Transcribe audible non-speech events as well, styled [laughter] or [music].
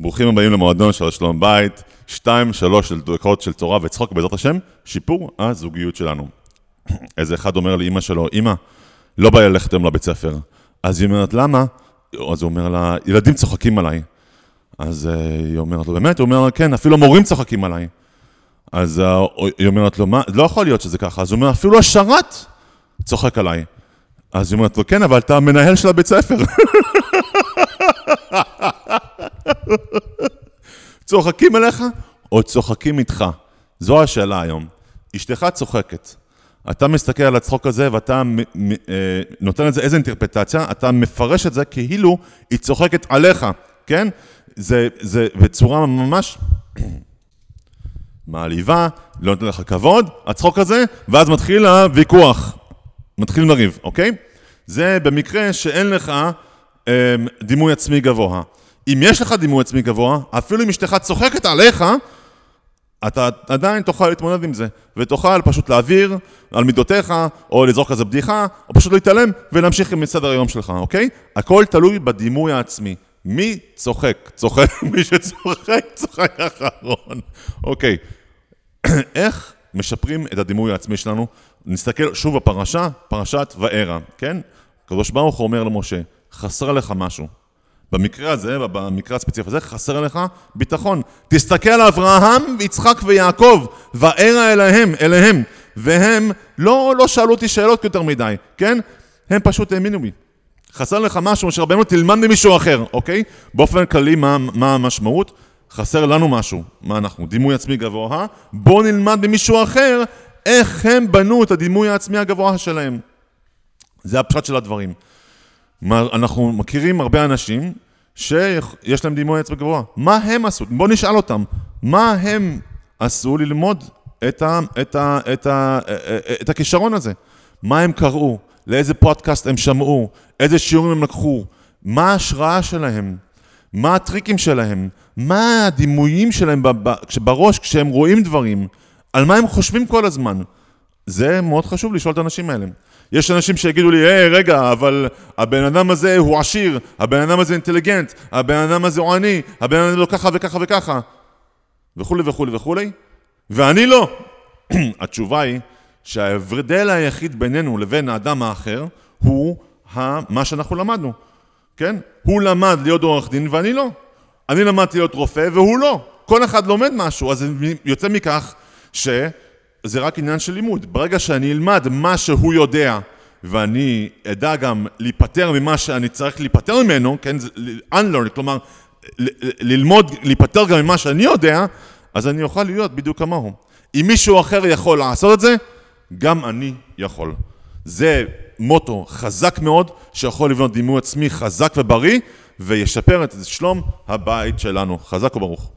ברוכים הבאים למועדון של שלום בית, שתיים, שלוש של דקות של תורה וצחוק בעזרת השם, שיפור הזוגיות שלנו. [clears throat] איזה אחד אומר לאימא שלו, אימא, לא בא ללכת היום לבית ספר. אז היא אומרת, למה? אז הוא אומר לה, ילדים צוחקים עליי. אז uh, היא אומרת לו, באמת? הוא אומר לה, כן, אפילו המורים צוחקים עליי. אז uh, היא אומרת לו, מה, לא יכול להיות שזה ככה. אז הוא אומר, אפילו השרת צוחק עליי. אז היא אומרת לו, כן, אבל אתה המנהל של הבית ספר. [laughs] צוחקים עליך או צוחקים איתך? זו השאלה היום. אשתך צוחקת. אתה מסתכל על הצחוק הזה ואתה אה, נותן לזה איזה אינטרפטציה, אתה מפרש את זה כאילו היא צוחקת עליך, כן? זה, זה בצורה ממש מעליבה, לא נותן לך כבוד, הצחוק הזה, ואז מתחיל הוויכוח, מתחיל לריב, אוקיי? זה במקרה שאין לך אה, דימוי עצמי גבוה. אם יש לך דימוי עצמי גבוה, אפילו אם אשתך צוחקת עליך, אתה עדיין תוכל להתמודד עם זה, ותוכל פשוט להעביר על מידותיך, או לזרוק איזה בדיחה, או פשוט להתעלם ולהמשיך עם סדר היום שלך, אוקיי? הכל תלוי בדימוי העצמי. מי צוחק? צוחק, [laughs] מי שצוחק, צוחק אחרון. אוקיי, [clears throat] איך משפרים את הדימוי העצמי שלנו? נסתכל שוב בפרשה, פרשת וערה, כן? הקדוש ברוך הוא אומר למשה, חסר לך משהו. במקרה הזה, במקרה הספציפי הזה, חסר לך ביטחון. תסתכל על אברהם, יצחק ויעקב, וערה אליהם, אליהם, והם לא, לא שאלו אותי שאלות יותר מדי, כן? הם פשוט האמינו בי. חסר לך משהו שרבנו תלמד ממישהו אחר, אוקיי? באופן כללי, מה, מה המשמעות? חסר לנו משהו. מה אנחנו? דימוי עצמי גבוה? בואו נלמד ממישהו אחר איך הם בנו את הדימוי העצמי הגבוה שלהם. זה הפשט של הדברים. אנחנו מכירים הרבה אנשים שיש להם דימוי עצמי גבוה. מה הם עשו? בואו נשאל אותם. מה הם עשו ללמוד את, ה, את, ה, את, ה, את הכישרון הזה? מה הם קראו? לאיזה פודקאסט הם שמעו? איזה שיעורים הם לקחו? מה ההשראה שלהם? מה הטריקים שלהם? מה הדימויים שלהם בראש כשהם רואים דברים? על מה הם חושבים כל הזמן? זה מאוד חשוב לשאול את האנשים האלה. יש אנשים שיגידו לי, היי, רגע, אבל הבן אדם הזה הוא עשיר, הבן אדם הזה אינטליגנט, הבן אדם הזה הוא עני, הבן אדם הזה לא ככה וככה וככה, וכולי וכולי וכולי, ואני לא. [clears throat] התשובה היא שההבדל היחיד בינינו לבין האדם האחר הוא מה שאנחנו למדנו, כן? הוא למד להיות עורך דין ואני לא. אני למדתי להיות רופא והוא לא. כל אחד לומד משהו, אז יוצא מכך ש... זה רק עניין של לימוד. ברגע שאני אלמד מה שהוא יודע, ואני אדע גם להיפטר ממה שאני צריך להיפטר ממנו, כן, unlearn, כלומר, ללמוד, להיפטר גם ממה שאני יודע, אז אני אוכל להיות בדיוק כמוהו. אם מישהו אחר יכול לעשות את זה, גם אני יכול. זה מוטו חזק מאוד, שיכול לבנות דימוי עצמי חזק ובריא, וישפר את שלום הבית שלנו. חזק וברוך.